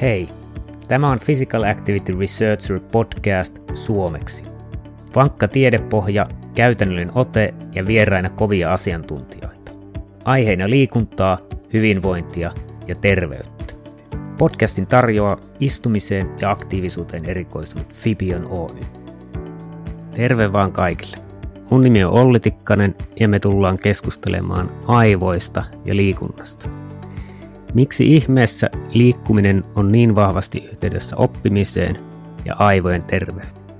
Hei, tämä on Physical Activity Researcher podcast suomeksi. Vankka tiedepohja, käytännöllinen ote ja vieraina kovia asiantuntijoita. Aiheina liikuntaa, hyvinvointia ja terveyttä. Podcastin tarjoaa istumiseen ja aktiivisuuteen erikoistunut Fibion Oy. Terve vaan kaikille. Mun nimi on Olli Tikkanen ja me tullaan keskustelemaan aivoista ja liikunnasta. Miksi ihmeessä liikkuminen on niin vahvasti yhteydessä oppimiseen ja aivojen terveyteen?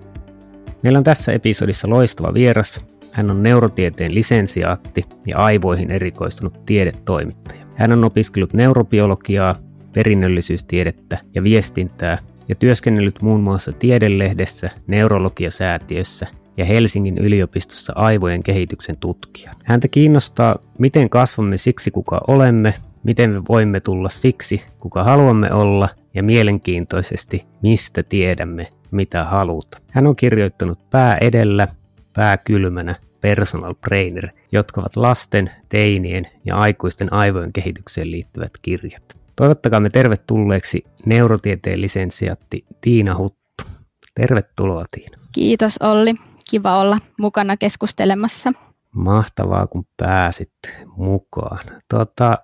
Meillä on tässä episodissa loistava vieras. Hän on neurotieteen lisensiaatti ja aivoihin erikoistunut tiedetoimittaja. Hän on opiskellut neurobiologiaa, perinnöllisyystiedettä ja viestintää ja työskennellyt muun muassa Tiedelehdessä, Neurologiasäätiössä ja Helsingin yliopistossa aivojen kehityksen tutkijana. Häntä kiinnostaa, miten kasvamme siksi kuka olemme miten me voimme tulla siksi, kuka haluamme olla, ja mielenkiintoisesti, mistä tiedämme, mitä haluat. Hän on kirjoittanut Pää edellä, Pää kylmänä, Personal Trainer, jotka ovat lasten, teinien ja aikuisten aivojen kehitykseen liittyvät kirjat. Toivottakaamme tervetulleeksi neurotieteen lisensiatti Tiina Huttu. Tervetuloa Tiina. Kiitos Olli. Kiva olla mukana keskustelemassa. Mahtavaa, kun pääsit mukaan. Tuota,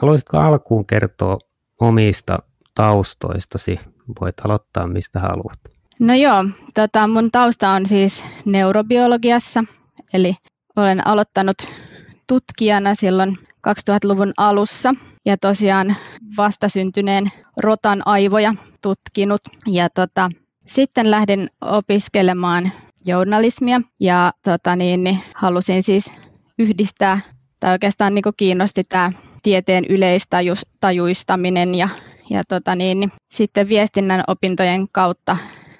Haluaisitko alkuun kertoa omista taustoistasi? Voit aloittaa mistä haluat. No joo, tota, mun tausta on siis neurobiologiassa, eli olen aloittanut tutkijana silloin 2000-luvun alussa ja tosiaan vastasyntyneen rotan aivoja tutkinut. Ja tota, sitten lähdin opiskelemaan journalismia ja tota niin, niin halusin siis yhdistää, tai oikeastaan niin kiinnosti tämä tieteen yleistajuistaminen ja, ja tota niin, niin sitten viestinnän opintojen kautta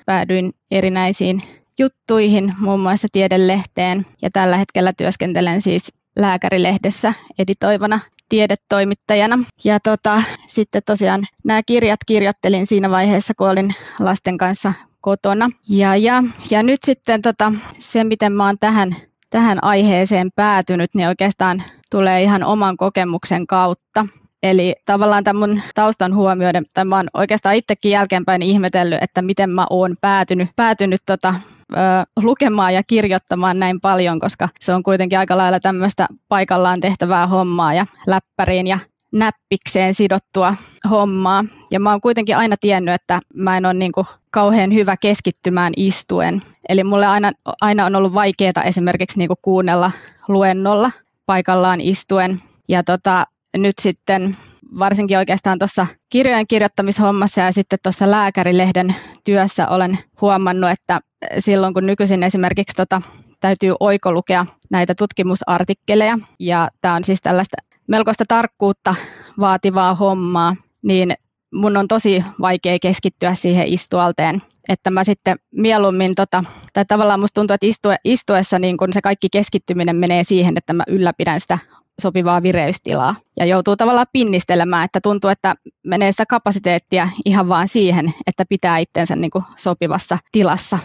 päädyin erinäisiin juttuihin, muun muassa tiedelehteen ja tällä hetkellä työskentelen siis lääkärilehdessä editoivana tiedetoimittajana. Ja tota, sitten tosiaan nämä kirjat kirjoittelin siinä vaiheessa, kun olin lasten kanssa kotona. Ja, ja, ja nyt sitten tota, se, miten mä oon tähän, tähän aiheeseen päätynyt, niin oikeastaan tulee ihan oman kokemuksen kautta. Eli tavallaan tämän mun taustan huomioiden, tai mä oon oikeastaan itsekin jälkeenpäin ihmetellyt, että miten mä oon päätynyt, päätynyt tota, ö, lukemaan ja kirjoittamaan näin paljon, koska se on kuitenkin aika lailla tämmöistä paikallaan tehtävää hommaa ja läppäriin ja näppikseen sidottua hommaa. Ja mä oon kuitenkin aina tiennyt, että mä en ole niin kauhean hyvä keskittymään istuen. Eli mulle aina, aina on ollut vaikeaa esimerkiksi niin kuunnella luennolla paikallaan istuen. Ja tota, nyt sitten varsinkin oikeastaan tuossa kirjojen kirjoittamishommassa ja sitten tuossa lääkärilehden työssä olen huomannut, että silloin kun nykyisin esimerkiksi tota, täytyy oikolukea näitä tutkimusartikkeleja, ja tämä on siis tällaista melkoista tarkkuutta vaativaa hommaa, niin mun on tosi vaikea keskittyä siihen istualteen. Että mä sitten mieluummin, tota, tai tavallaan musta tuntuu, että istue, istuessa niin kun se kaikki keskittyminen menee siihen, että mä ylläpidän sitä sopivaa vireystilaa. Ja joutuu tavallaan pinnistelemään, että tuntuu, että menee sitä kapasiteettia ihan vaan siihen, että pitää itsensä niin kuin sopivassa tilassa.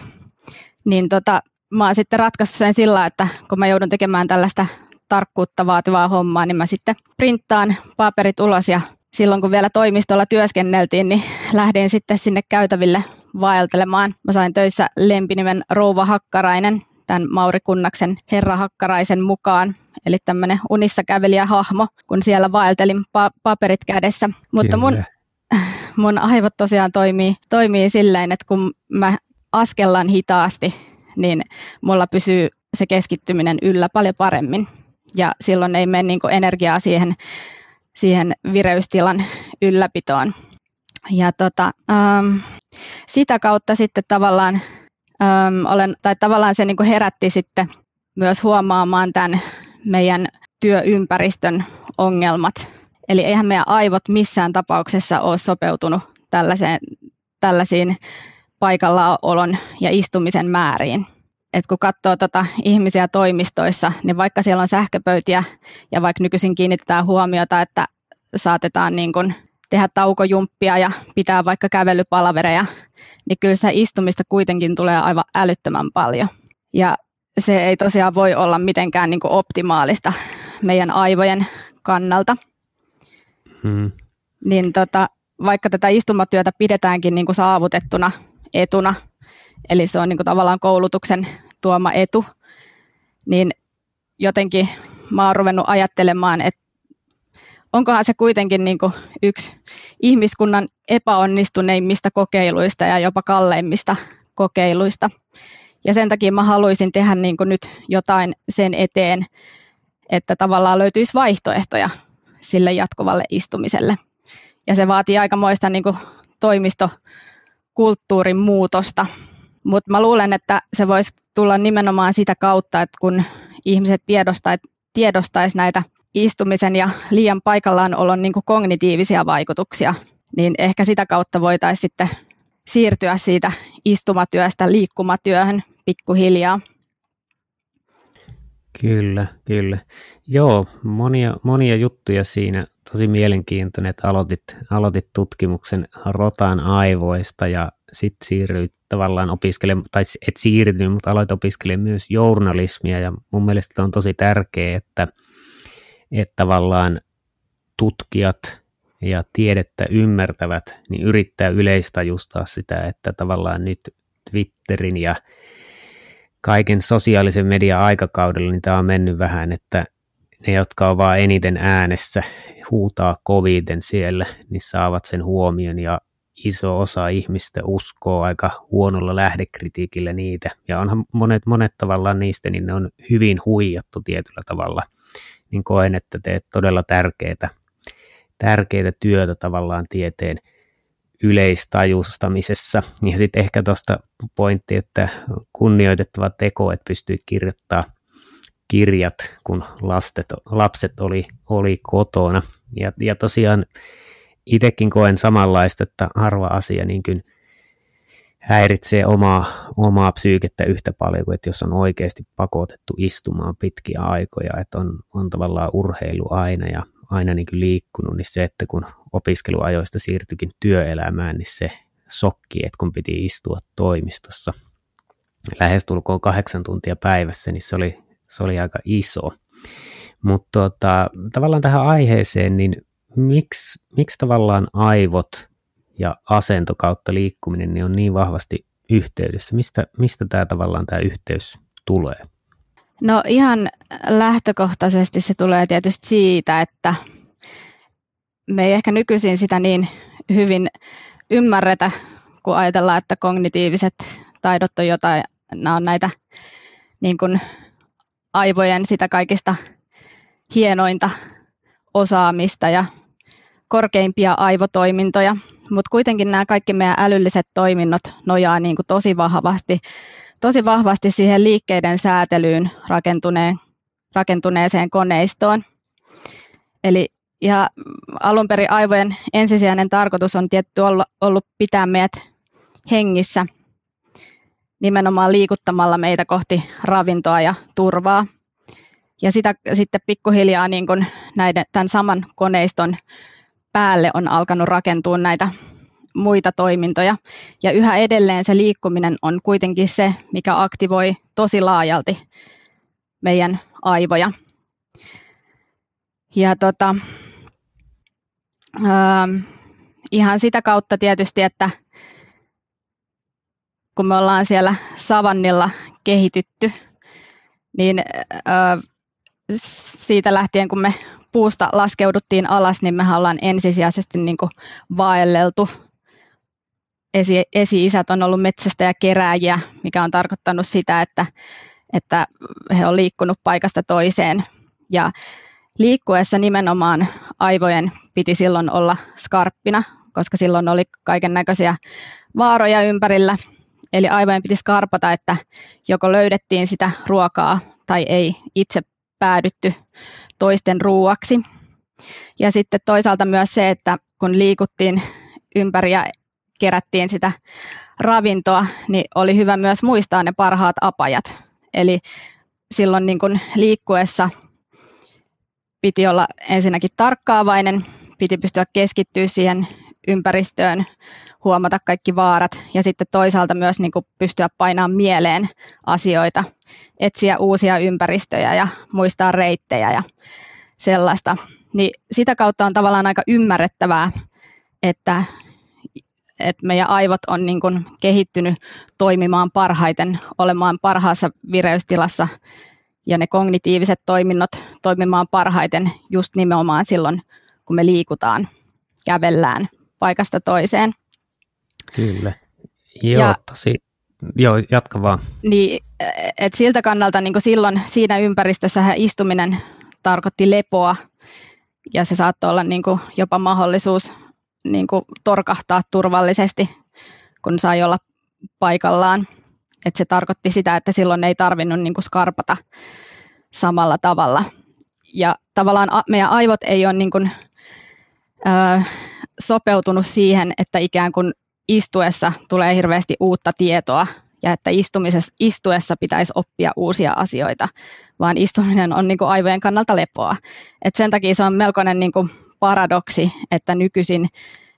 Niin tota, mä oon sitten ratkaissut sen sillä, että kun mä joudun tekemään tällaista tarkkuutta vaativaa hommaa, niin mä sitten printtaan paperit ulos ja silloin kun vielä toimistolla työskenneltiin, niin lähdin sitten sinne käytäville vaeltelemaan. Mä sain töissä lempinimen Rouva Hakkarainen, tämän Mauri Kunnaksen Herra Hakkaraisen mukaan, eli tämmöinen unissa kävelijä hahmo, kun siellä vaeltelin pa- paperit kädessä. Mutta mun, mun aivot tosiaan toimii, toimii silleen, että kun mä askellan hitaasti, niin mulla pysyy se keskittyminen yllä paljon paremmin. Ja silloin ei mene niin energiaa siihen siihen vireystilan ylläpitoon. Ja tota, ähm, sitä kautta sitten tavallaan, ähm, olen, tai tavallaan se niin kuin herätti sitten myös huomaamaan tämän meidän työympäristön ongelmat. Eli eihän meidän aivot missään tapauksessa ole sopeutunut tällaiseen, tällaisiin paikallaolon ja istumisen määriin. Et kun katsoo tota ihmisiä toimistoissa, niin vaikka siellä on sähköpöytiä ja vaikka nykyisin kiinnitetään huomiota, että saatetaan niin kun tehdä taukojumppia ja pitää vaikka kävelypalavereja, niin kyllä sitä istumista kuitenkin tulee aivan älyttömän paljon. Ja se ei tosiaan voi olla mitenkään niin optimaalista meidän aivojen kannalta. Hmm. Niin tota, vaikka tätä istumatyötä pidetäänkin niin kuin saavutettuna etuna, eli se on niin kuin tavallaan koulutuksen tuoma etu, niin jotenkin mä oon ruvennut ajattelemaan, että onkohan se kuitenkin niin kuin yksi ihmiskunnan epäonnistuneimmista kokeiluista ja jopa kalleimmista kokeiluista. Ja sen takia mä haluaisin tehdä niin kuin nyt jotain sen eteen, että tavallaan löytyisi vaihtoehtoja sille jatkuvalle istumiselle. Ja se vaatii aikamoista niin kuin toimistokulttuurin muutosta. Mutta mä luulen, että se voisi tulla nimenomaan sitä kautta, että kun ihmiset tiedostaisi näitä istumisen ja liian paikallaan olon niin kuin kognitiivisia vaikutuksia, niin ehkä sitä kautta voitaisiin sitten siirtyä siitä istumatyöstä liikkumatyöhön pikkuhiljaa. Kyllä, kyllä. Joo, monia, monia juttuja siinä. Tosi mielenkiintoinen, että aloitit, aloitit tutkimuksen rotan aivoista ja sitten siirryit tavallaan opiskelemaan, tai et siirtynyt, mutta aloit opiskelemaan myös journalismia. Ja mun mielestä on tosi tärkeää, että, että tavallaan tutkijat ja tiedettä ymmärtävät, niin yrittää yleistajustaa sitä, että tavallaan nyt Twitterin ja kaiken sosiaalisen median aikakaudella, niin tämä on mennyt vähän, että ne, jotka on vaan eniten äänessä, huutaa koviten siellä, niin saavat sen huomion ja iso osa ihmistä uskoo aika huonolla lähdekritiikillä niitä. Ja onhan monet, monet tavallaan niistä, niin ne on hyvin huijattu tietyllä tavalla. Niin koen, että teet todella tärkeää, tärkeää työtä tavallaan tieteen – yleistajustamisessa. Ja sitten ehkä tuosta pointti, että kunnioitettava teko, että pystyy kirjoittaa kirjat, kun lastet, lapset oli, oli kotona. Ja, ja tosiaan itsekin koen samanlaista, että harva asia niin kuin häiritsee omaa, omaa psyykettä yhtä paljon kuin, että jos on oikeasti pakotettu istumaan pitkiä aikoja, että on, on tavallaan urheilu aina ja aina niin kuin liikkunut, niin se, että kun opiskeluajoista siirtyikin työelämään, niin se sokki, että kun piti istua toimistossa lähestulkoon kahdeksan tuntia päivässä, niin se oli, se oli aika iso. Mutta tota, tavallaan tähän aiheeseen, niin miksi, miksi tavallaan aivot ja asento kautta liikkuminen niin on niin vahvasti yhteydessä? Mistä, mistä tämä tavallaan tämä yhteys tulee? No ihan lähtökohtaisesti se tulee tietysti siitä, että me ei ehkä nykyisin sitä niin hyvin ymmärretä, kun ajatellaan, että kognitiiviset taidot on jotain, nämä on näitä niin kuin aivojen sitä kaikista hienointa osaamista ja korkeimpia aivotoimintoja, mutta kuitenkin nämä kaikki meidän älylliset toiminnot nojaa niin kuin tosi vahvasti tosi vahvasti siihen liikkeiden säätelyyn rakentuneen, rakentuneeseen koneistoon. Eli ja alun perin aivojen ensisijainen tarkoitus on tietty ollut pitää meidät hengissä nimenomaan liikuttamalla meitä kohti ravintoa ja turvaa. Ja sitä sitten pikkuhiljaa niin kuin näiden, tämän saman koneiston päälle on alkanut rakentua näitä muita toimintoja. Ja yhä edelleen se liikkuminen on kuitenkin se, mikä aktivoi tosi laajalti meidän aivoja. Ja tota, äh, ihan sitä kautta tietysti, että kun me ollaan siellä savannilla kehitytty, niin äh, siitä lähtien, kun me puusta laskeuduttiin alas, niin me ollaan ensisijaisesti niin kuin vaelleltu esi- esi-isät on ollut metsästä ja kerääjiä, mikä on tarkoittanut sitä, että, että he on liikkunut paikasta toiseen. Ja liikkuessa nimenomaan aivojen piti silloin olla skarppina, koska silloin oli kaiken näköisiä vaaroja ympärillä. Eli aivojen piti skarpata, että joko löydettiin sitä ruokaa tai ei itse päädytty toisten ruuaksi. Ja sitten toisaalta myös se, että kun liikuttiin ympäri ja kerättiin sitä ravintoa, niin oli hyvä myös muistaa ne parhaat apajat. Eli silloin niin kuin liikkuessa piti olla ensinnäkin tarkkaavainen, piti pystyä keskittyä siihen ympäristöön, huomata kaikki vaarat ja sitten toisaalta myös niin kuin pystyä painamaan mieleen asioita, etsiä uusia ympäristöjä ja muistaa reittejä ja sellaista. Niin sitä kautta on tavallaan aika ymmärrettävää, että, että meidän aivot on niin kuin kehittynyt toimimaan parhaiten, olemaan parhaassa vireystilassa ja ne kognitiiviset toiminnot toimimaan parhaiten just nimenomaan silloin, kun me liikutaan, kävellään paikasta toiseen. Kyllä. Joo, ja, tosi. Joo, jatka vaan. Niin, et siltä kannalta niin silloin siinä ympäristössä istuminen tarkoitti lepoa ja se saattoi olla niin jopa mahdollisuus niin torkahtaa turvallisesti, kun sai olla paikallaan. Et se tarkoitti sitä, että silloin ei tarvinnut niin skarpata samalla tavalla. Ja tavallaan meidän aivot ei ole niin kuin, ö, sopeutunut siihen, että ikään kuin istuessa tulee hirveästi uutta tietoa ja että istumisessa, istuessa pitäisi oppia uusia asioita, vaan istuminen on niin kuin aivojen kannalta lepoa. Et sen takia se on melkoinen niin kuin paradoksi, että nykyisin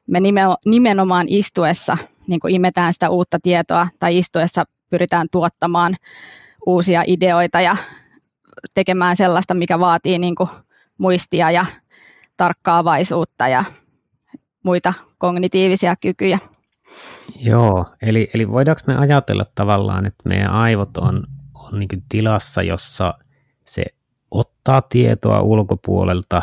me nimenomaan istuessa niin kuin imetään sitä uutta tietoa tai istuessa pyritään tuottamaan uusia ideoita ja tekemään sellaista, mikä vaatii niin kuin muistia ja tarkkaavaisuutta ja muita kognitiivisia kykyjä. Joo, eli, eli voidaanko me ajatella tavallaan, että meidän aivot on, on niin tilassa, jossa se ottaa tietoa ulkopuolelta,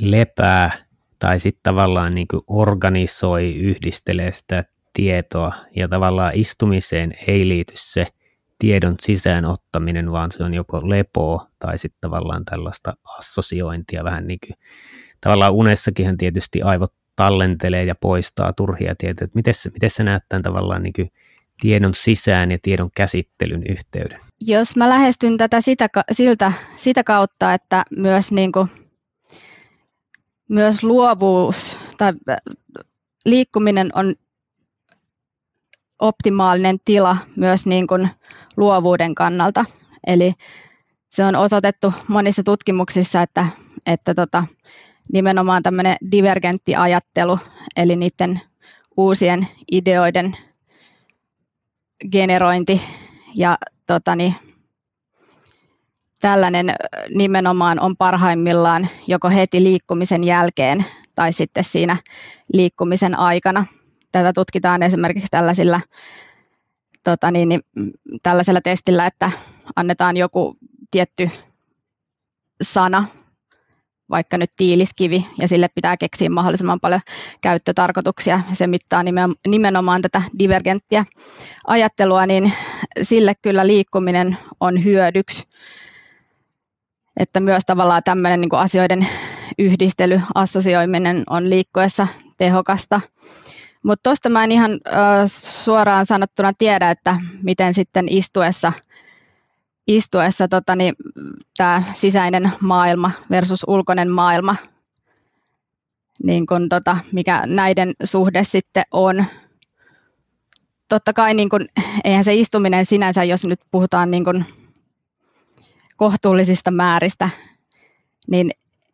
lepää tai sitten tavallaan niin organisoi, yhdistelee sitä tietoa ja tavallaan istumiseen ei liity se tiedon sisään ottaminen, vaan se on joko lepoa tai sitten tavallaan tällaista assosiointia vähän niin kuin, tavallaan unessakin tietysti aivot tallentelee ja poistaa turhia tietoja. Miten se, miten se näyttää tavallaan niin kuin tiedon sisään ja tiedon käsittelyn yhteyden? Jos mä lähestyn tätä sitä, siltä, sitä kautta, että myös, niin kuin, myös luovuus tai liikkuminen on optimaalinen tila myös niin kuin luovuuden kannalta. Eli se on osoitettu monissa tutkimuksissa, että, että tota, nimenomaan tämmöinen divergentti ajattelu, eli niiden uusien ideoiden generointi ja tota, niin, tällainen nimenomaan on parhaimmillaan joko heti liikkumisen jälkeen tai sitten siinä liikkumisen aikana. Tätä tutkitaan esimerkiksi tällaisilla, tota niin, niin, tällaisella testillä, että annetaan joku tietty sana vaikka nyt tiiliskivi, ja sille pitää keksiä mahdollisimman paljon käyttötarkoituksia. Se mittaa nimenomaan tätä divergenttiä ajattelua, niin sille kyllä liikkuminen on hyödyksi. Että myös tavallaan tämmöinen niin asioiden yhdistely, assosioiminen on liikkuessa tehokasta. Mutta tuosta mä en ihan äh, suoraan sanottuna tiedä, että miten sitten istuessa – istuessa tota, niin, tämä sisäinen maailma versus ulkoinen maailma, niin kun, tota, mikä näiden suhde sitten on. Totta kai niin kun, eihän se istuminen sinänsä, jos nyt puhutaan niin kun, kohtuullisista määristä, niin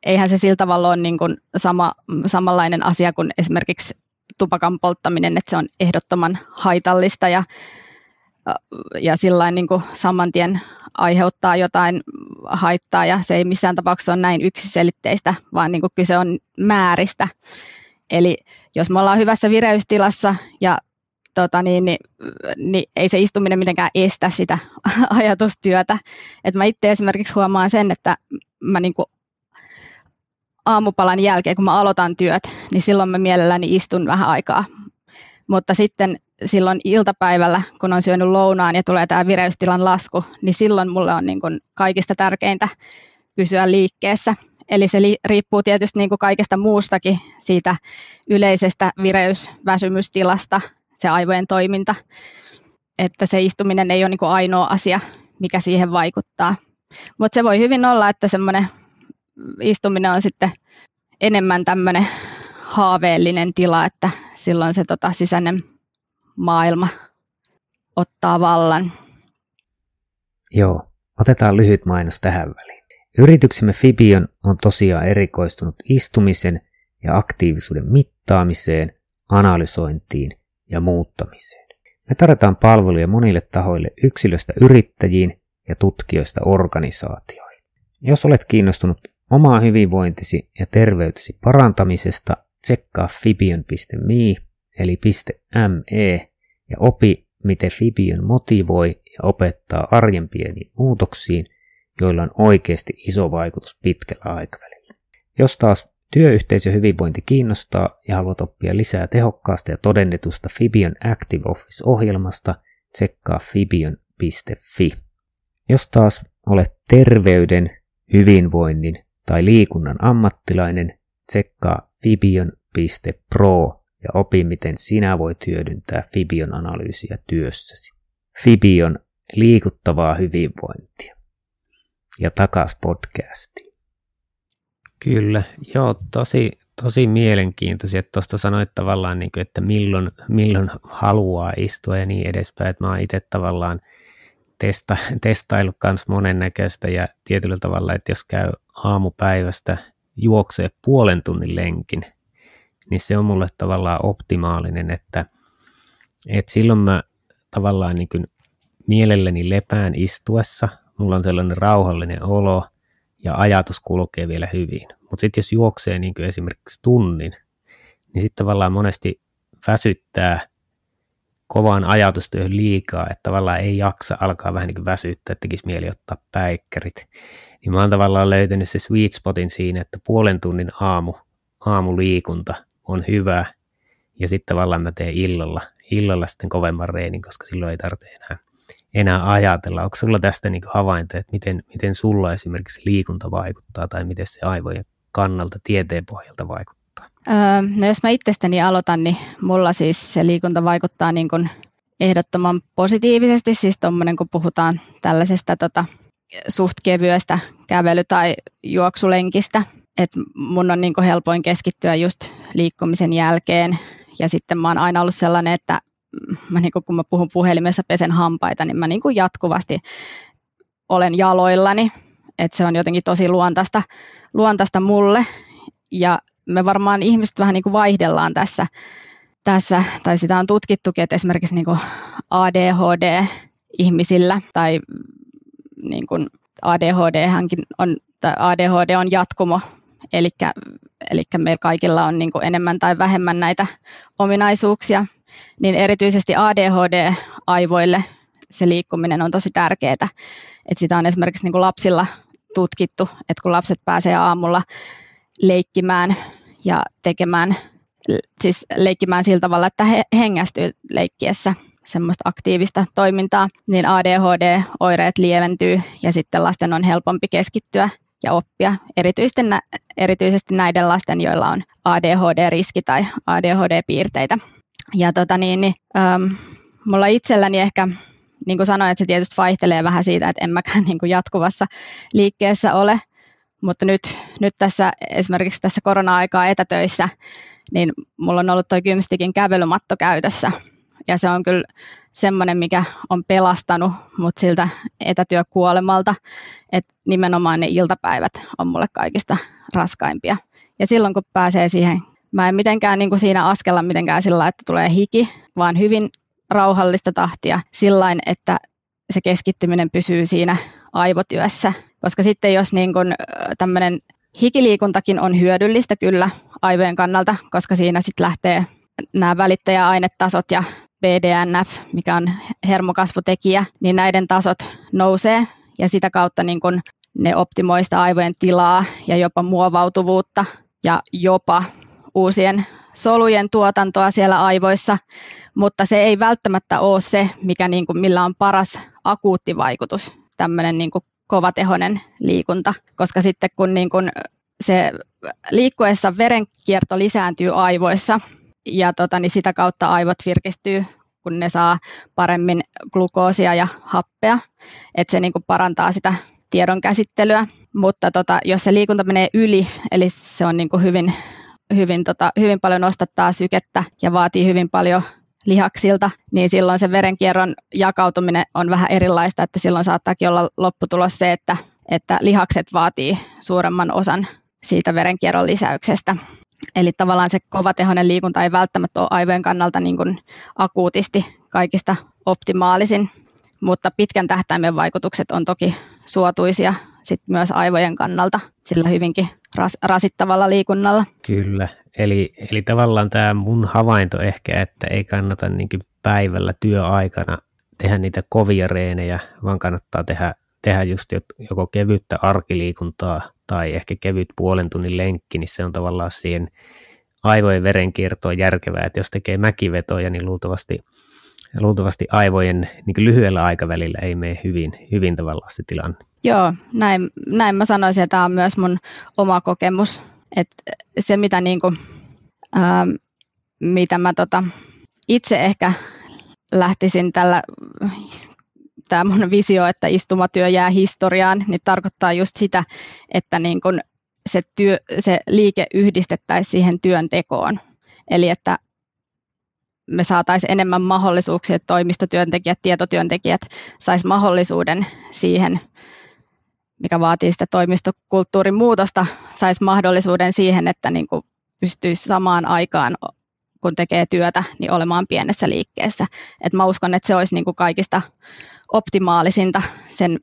eihän se sillä tavalla ole niin kun, sama, samanlainen asia kuin esimerkiksi tupakan polttaminen, että se on ehdottoman haitallista ja ja sillä niin saman tien aiheuttaa jotain haittaa ja se ei missään tapauksessa ole näin yksiselitteistä, vaan niin kuin kyse on määristä. Eli jos me ollaan hyvässä vireystilassa ja tota niin, niin, niin ei se istuminen mitenkään estä sitä ajatustyötä. Et mä itse esimerkiksi huomaan sen, että mä niin kuin aamupalan jälkeen, kun mä aloitan työt, niin silloin mä mielelläni istun vähän aikaa. Mutta sitten silloin iltapäivällä, kun on syönyt lounaan ja tulee tämä vireystilan lasku, niin silloin mulle on niin kuin kaikista tärkeintä pysyä liikkeessä. Eli se li- riippuu tietysti niin kuin kaikesta muustakin siitä yleisestä vireysväsymystilasta, se aivojen toiminta. Että se istuminen ei ole niin kuin ainoa asia, mikä siihen vaikuttaa. Mutta se voi hyvin olla, että semmoinen istuminen on sitten enemmän tämmöinen haaveellinen tila, että silloin se tota, sisäinen maailma ottaa vallan. Joo, otetaan lyhyt mainos tähän väliin. Yrityksemme Fibion on tosiaan erikoistunut istumisen ja aktiivisuuden mittaamiseen, analysointiin ja muuttamiseen. Me tarjotaan palveluja monille tahoille yksilöstä yrittäjiin ja tutkijoista organisaatioihin. Jos olet kiinnostunut omaa hyvinvointisi ja terveytesi parantamisesta tsekkaa fibion.me eli .me ja opi, miten Fibion motivoi ja opettaa arjen pieniin muutoksiin, joilla on oikeasti iso vaikutus pitkällä aikavälillä. Jos taas työyhteisö hyvinvointi kiinnostaa ja haluat oppia lisää tehokkaasta ja todennetusta Fibion Active Office-ohjelmasta, tsekkaa fibion.fi. Jos taas olet terveyden, hyvinvoinnin tai liikunnan ammattilainen, tsekkaa fibion.pro ja opi, miten sinä voit hyödyntää Fibion analyysiä työssäsi. Fibion liikuttavaa hyvinvointia. Ja takas podcastiin. Kyllä, joo, tosi, tosi mielenkiintoisia. Tuosta sanoit tavallaan, niin kuin, että milloin, milloin haluaa istua ja niin edespäin. Että mä oon itse tavallaan testa, testaillut myös monennäköistä ja tietyllä tavalla, että jos käy aamupäivästä juoksee puolen tunnin lenkin, niin se on mulle tavallaan optimaalinen, että, että silloin mä tavallaan niin kuin mielelläni lepään istuessa, mulla on sellainen rauhallinen olo ja ajatus kulkee vielä hyvin. Mutta sitten jos juoksee niin kuin esimerkiksi tunnin, niin sitten tavallaan monesti väsyttää kovaan ajatustyöhön liikaa, että tavallaan ei jaksa alkaa vähän niin kuin väsyttää, tekisi mieli ottaa päikkärit. Niin mä oon tavallaan löytänyt se sweet spotin siinä, että puolen tunnin aamu, aamuliikunta on hyvä, ja sitten tavallaan mä teen illalla, illalla sitten kovemman reenin, koska silloin ei tarvitse enää, enää ajatella. Onko sulla tästä niin havaintoja, että miten, miten sulla esimerkiksi liikunta vaikuttaa, tai miten se aivojen kannalta tieteen pohjalta vaikuttaa? Öö, no jos mä itsestäni aloitan, niin mulla siis se liikunta vaikuttaa niin kuin ehdottoman positiivisesti, siis tuommoinen kun puhutaan tällaisesta tota, suht kevyestä kävely- tai juoksulenkistä, että mun on niin helpoin keskittyä just liikkumisen jälkeen. Ja sitten mä oon aina ollut sellainen, että mä niin kun mä puhun puhelimessa pesen hampaita, niin mä niin jatkuvasti olen jaloillani. Että se on jotenkin tosi luontaista, luontaista mulle. Ja me varmaan ihmiset vähän niin vaihdellaan tässä, tässä, tai sitä on tutkittukin, että esimerkiksi niin ADHD-ihmisillä tai niin kuin ADHD on, ADHD on jatkumo Eli, meillä kaikilla on niin kuin enemmän tai vähemmän näitä ominaisuuksia, niin erityisesti ADHD-aivoille se liikkuminen on tosi tärkeää. Et sitä on esimerkiksi niin kuin lapsilla tutkittu, että kun lapset pääsee aamulla leikkimään ja tekemään, siis leikkimään sillä tavalla, että he hengästyy leikkiessä semmoista aktiivista toimintaa, niin ADHD-oireet lieventyy ja sitten lasten on helpompi keskittyä ja oppia, erityisesti, erityisesti näiden lasten, joilla on ADHD-riski tai ADHD-piirteitä. Ja tota niin, niin, ähm, mulla itselläni ehkä, niin kuin sanoin, että se tietysti vaihtelee vähän siitä, että en mäkään niin kuin jatkuvassa liikkeessä ole, mutta nyt, nyt tässä esimerkiksi tässä korona-aikaa etätöissä, niin mulla on ollut toi Kymstikin kävelymatto käytössä. Ja se on kyllä semmoinen, mikä on pelastanut mut siltä etätyökuolemalta, että nimenomaan ne iltapäivät on mulle kaikista raskaimpia. Ja silloin kun pääsee siihen, mä en mitenkään niin kuin siinä askella mitenkään sillä että tulee hiki, vaan hyvin rauhallista tahtia sillä että se keskittyminen pysyy siinä aivotyössä. Koska sitten jos niin kuin tämmöinen hikiliikuntakin on hyödyllistä kyllä aivojen kannalta, koska siinä sitten lähtee nämä välittäjäainetasot ja BDNF, mikä on hermokasvutekijä, niin näiden tasot nousee ja sitä kautta niin kun ne optimoi sitä aivojen tilaa ja jopa muovautuvuutta ja jopa uusien solujen tuotantoa siellä aivoissa, mutta se ei välttämättä ole se, mikä niin kuin, millä on paras akuutti vaikutus, tämmöinen niin kovatehoinen liikunta, koska sitten kun niin kuin se liikkuessa verenkierto lisääntyy aivoissa, ja tota, niin sitä kautta aivot virkistyy, kun ne saa paremmin glukoosia ja happea, että se niin kuin parantaa sitä tiedon käsittelyä, mutta tota, jos se liikunta menee yli, eli se on niin kuin hyvin, hyvin, tota, hyvin paljon nostattaa sykettä ja vaatii hyvin paljon lihaksilta, niin silloin se verenkierron jakautuminen on vähän erilaista, että silloin saattaakin olla lopputulos se, että, että lihakset vaatii suuremman osan siitä verenkierron lisäyksestä. Eli tavallaan se kovatehoinen liikunta ei välttämättä ole aivojen kannalta niin kuin akuutisti kaikista optimaalisin, mutta pitkän tähtäimen vaikutukset on toki suotuisia sit myös aivojen kannalta sillä hyvinkin ras, rasittavalla liikunnalla. Kyllä, Eli, eli tavallaan tämä mun havainto ehkä, että ei kannata niin päivällä työaikana tehdä niitä kovia reenejä, vaan kannattaa tehdä, tehdä just joko kevyttä arkiliikuntaa tai ehkä kevyt puolen tunnin lenkki, niin se on tavallaan siihen aivojen verenkiertoon järkevää, että jos tekee mäkivetoja, niin luultavasti, luultavasti aivojen niin lyhyellä aikavälillä ei mene hyvin, hyvin tavallaan se tilanne. Joo, näin, näin mä sanoisin, että tämä on myös mun oma kokemus, että se mitä, niin kuin, ää, mitä mä tota, itse ehkä lähtisin tällä tämä mun visio, että istumatyö jää historiaan, niin tarkoittaa just sitä, että niin kun se, työ, se liike yhdistettäisiin siihen työntekoon. Eli että me saataisiin enemmän mahdollisuuksia, että toimistotyöntekijät, tietotyöntekijät sais mahdollisuuden siihen, mikä vaatii sitä toimistokulttuurin muutosta, saisi mahdollisuuden siihen, että niin kuin pystyisi samaan aikaan kun tekee työtä, niin olemaan pienessä liikkeessä. Et mä uskon, että se olisi niin kuin kaikista optimaalisinta sen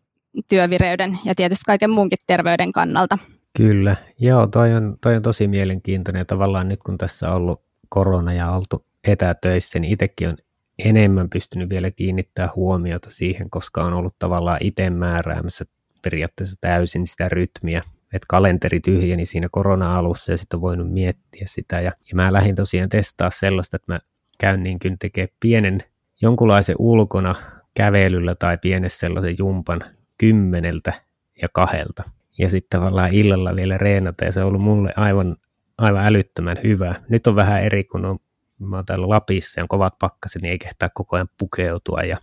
työvireyden ja tietysti kaiken muunkin terveyden kannalta. Kyllä, joo, toi on, toi on tosi mielenkiintoinen tavallaan nyt kun tässä on ollut korona ja oltu etätöissä, niin itsekin on enemmän pystynyt vielä kiinnittää huomiota siihen, koska on ollut tavallaan itse määräämässä periaatteessa täysin sitä rytmiä, että kalenteri tyhjeni siinä korona-alussa ja sitten on voinut miettiä sitä. Ja, ja mä lähdin tosiaan testaa sellaista, että mä käyn niin kuin tekee pienen jonkunlaisen ulkona kävelyllä tai pienessä sellaisen jumpan kymmeneltä ja kahdelta. Ja sitten tavallaan illalla vielä reenata ja se on ollut mulle aivan, aivan älyttömän hyvä. Nyt on vähän eri, kun on, mä oon täällä Lapissa ja on kovat pakkaset, niin ei kehtaa koko ajan pukeutua ja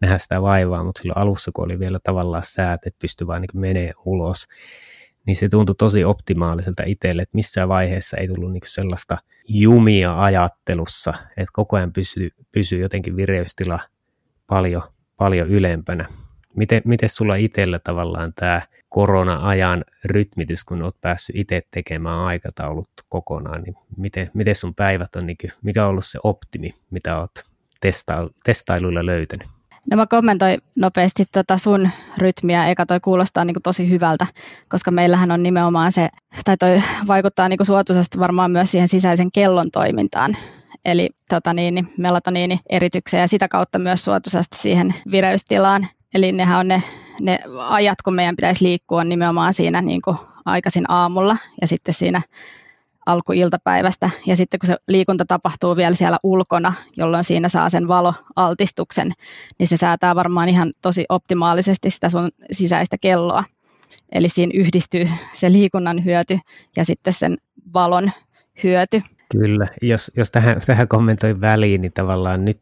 nähdä sitä vaivaa, mutta silloin alussa, kun oli vielä tavallaan säät, että pystyi vaan niin menee ulos, niin se tuntui tosi optimaaliselta itselle, että missään vaiheessa ei tullut niin sellaista jumia ajattelussa, että koko ajan pysyy, pysyy jotenkin vireystila paljon, paljon ylempänä. Miten, miten sulla itsellä tavallaan tämä korona-ajan rytmitys, kun olet päässyt itse tekemään aikataulut kokonaan, niin miten, miten sun päivät on, niin mikä on ollut se optimi, mitä olet testailuilla löytänyt? No mä kommentoin nopeasti tota sun rytmiä, eikä toi kuulostaa niin tosi hyvältä, koska meillähän on nimenomaan se, tai toi vaikuttaa niin suotuisasti varmaan myös siihen sisäisen kellon toimintaan. Eli tota niin, melatoniini eritykseen ja sitä kautta myös suotuisasti siihen vireystilaan. Eli nehän on ne, ne ajat, kun meidän pitäisi liikkua nimenomaan siinä niin aikaisin aamulla ja sitten siinä alkuiltapäivästä. Ja sitten kun se liikunta tapahtuu vielä siellä ulkona, jolloin siinä saa sen valoaltistuksen, niin se säätää varmaan ihan tosi optimaalisesti sitä sun sisäistä kelloa. Eli siinä yhdistyy se liikunnan hyöty ja sitten sen valon hyöty. Kyllä, jos, jos tähän, tähän kommentoin väliin, niin tavallaan nyt,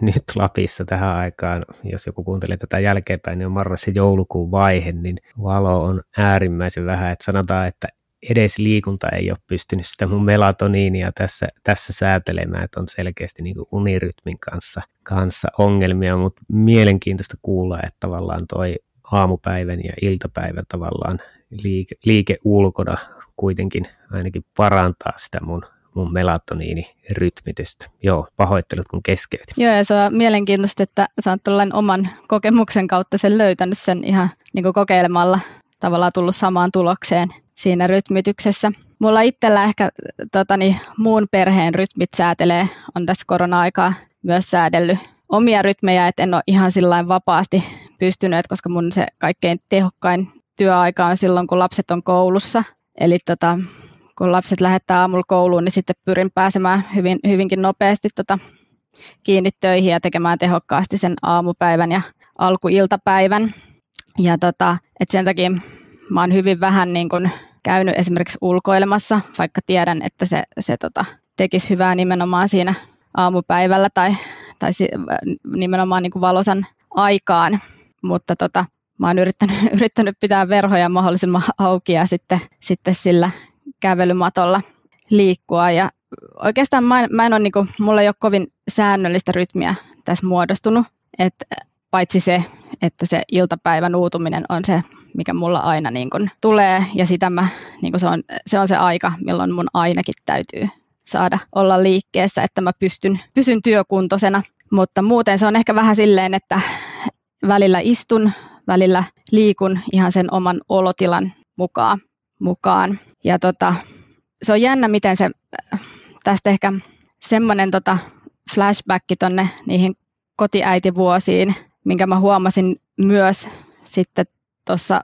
nyt Lapissa tähän aikaan, jos joku kuuntelee tätä jälkeenpäin, niin on marras se joulukuun vaihe, niin valo on äärimmäisen vähän. Että sanotaan, että edes liikunta ei ole pystynyt sitä mun melatoniinia tässä, tässä säätelemään, että on selkeästi niin unirytmin kanssa, kanssa ongelmia, mutta mielenkiintoista kuulla, että tavallaan toi aamupäivän ja iltapäivän tavallaan liike, liike ulkona kuitenkin ainakin parantaa sitä mun, mun melatoniinirytmitystä. Joo, pahoittelut kun keskeytin. Joo, ja se on mielenkiintoista, että sä oot oman kokemuksen kautta sen löytänyt sen ihan niin kokeilemalla tavallaan tullut samaan tulokseen siinä rytmityksessä. Mulla itsellä ehkä totani, muun perheen rytmit säätelee, on tässä korona-aikaa myös säädellyt omia rytmejä, että en ole ihan sillä vapaasti pystynyt, koska mun se kaikkein tehokkain työaika on silloin, kun lapset on koulussa. Eli tota, kun lapset lähettää aamulla kouluun, niin sitten pyrin pääsemään hyvin, hyvinkin nopeasti tota, kiinni töihin ja tekemään tehokkaasti sen aamupäivän ja alkuiltapäivän. Ja tota, et sen takia mä oon hyvin vähän niin kun käynyt esimerkiksi ulkoilemassa, vaikka tiedän, että se, se tota, tekisi hyvää nimenomaan siinä aamupäivällä tai, tai nimenomaan niin kuin valosan aikaan. Mutta tota, mä oon yrittänyt, yrittänyt pitää verhoja mahdollisimman auki ja sitten, sitten sillä kävelymatolla liikkua. Ja oikeastaan mä en, mä en ole, niin kuin, mulla ei ole kovin säännöllistä rytmiä tässä muodostunut. Et paitsi se, että se iltapäivän uutuminen on se, mikä mulla aina niin kun tulee, ja sitä mä, niin kun se, on, se on se aika, milloin mun ainakin täytyy saada olla liikkeessä, että mä pystyn, pysyn työkuntoisena. Mutta muuten se on ehkä vähän silleen, että välillä istun, välillä liikun ihan sen oman olotilan mukaan. mukaan. Ja tota, se on jännä, miten se, tästä ehkä semmoinen tota flashback tonne niihin kotiäitivuosiin, minkä mä huomasin myös sitten tuossa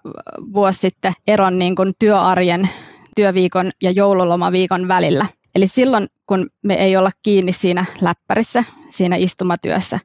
vuosi sitten eron niin kuin työarjen, työviikon ja joululomaviikon välillä. Eli silloin, kun me ei olla kiinni siinä läppärissä, siinä istumatyössä,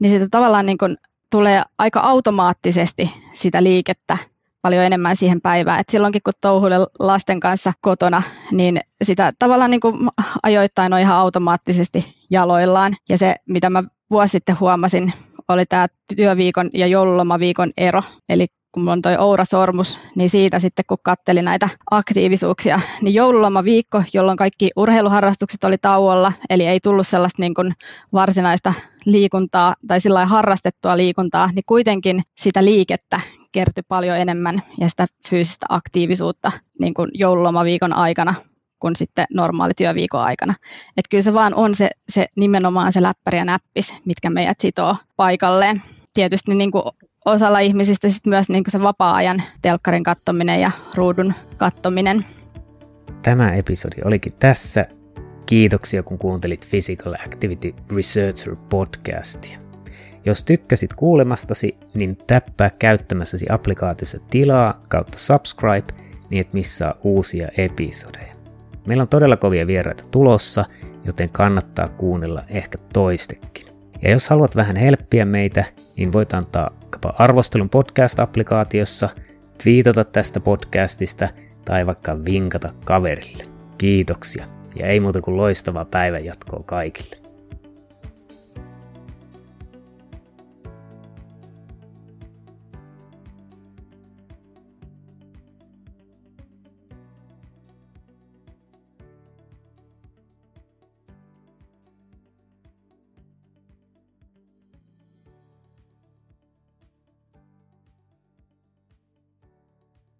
niin sitä tavallaan niin kuin tulee aika automaattisesti sitä liikettä paljon enemmän siihen päivään. Et silloinkin kun touhuilen lasten kanssa kotona, niin sitä tavallaan niin kuin ajoittain on ihan automaattisesti jaloillaan. Ja se, mitä mä vuosi sitten huomasin, oli tämä työviikon ja joululomaviikon ero. Eli kun mulla on toi Oura-sormus, niin siitä sitten kun kattelin näitä aktiivisuuksia, niin joululomaviikko, jolloin kaikki urheiluharrastukset oli tauolla, eli ei tullut sellaista niin kuin varsinaista liikuntaa tai sillä harrastettua liikuntaa, niin kuitenkin sitä liikettä kertyi paljon enemmän ja sitä fyysistä aktiivisuutta niin kuin joululomaviikon aikana kuin sitten normaali työviikon aikana. Että kyllä se vaan on se, se nimenomaan se läppäri ja näppis, mitkä meidät sitoo paikalleen. Tietysti niin kuin osalla ihmisistä sit myös niin se vapaa-ajan telkkarin kattominen ja ruudun kattominen. Tämä episodi olikin tässä. Kiitoksia kun kuuntelit Physical Activity Researcher podcastia. Jos tykkäsit kuulemastasi, niin täppää käyttämässäsi applikaatiossa tilaa kautta subscribe, niin et missaa uusia episodeja. Meillä on todella kovia vieraita tulossa, joten kannattaa kuunnella ehkä toistekin. Ja jos haluat vähän helppiä meitä, niin voit antaa arvostelun podcast-applikaatiossa, twiitata tästä podcastista tai vaikka vinkata kaverille. Kiitoksia ja ei muuta kuin loistavaa päivänjatkoa kaikille.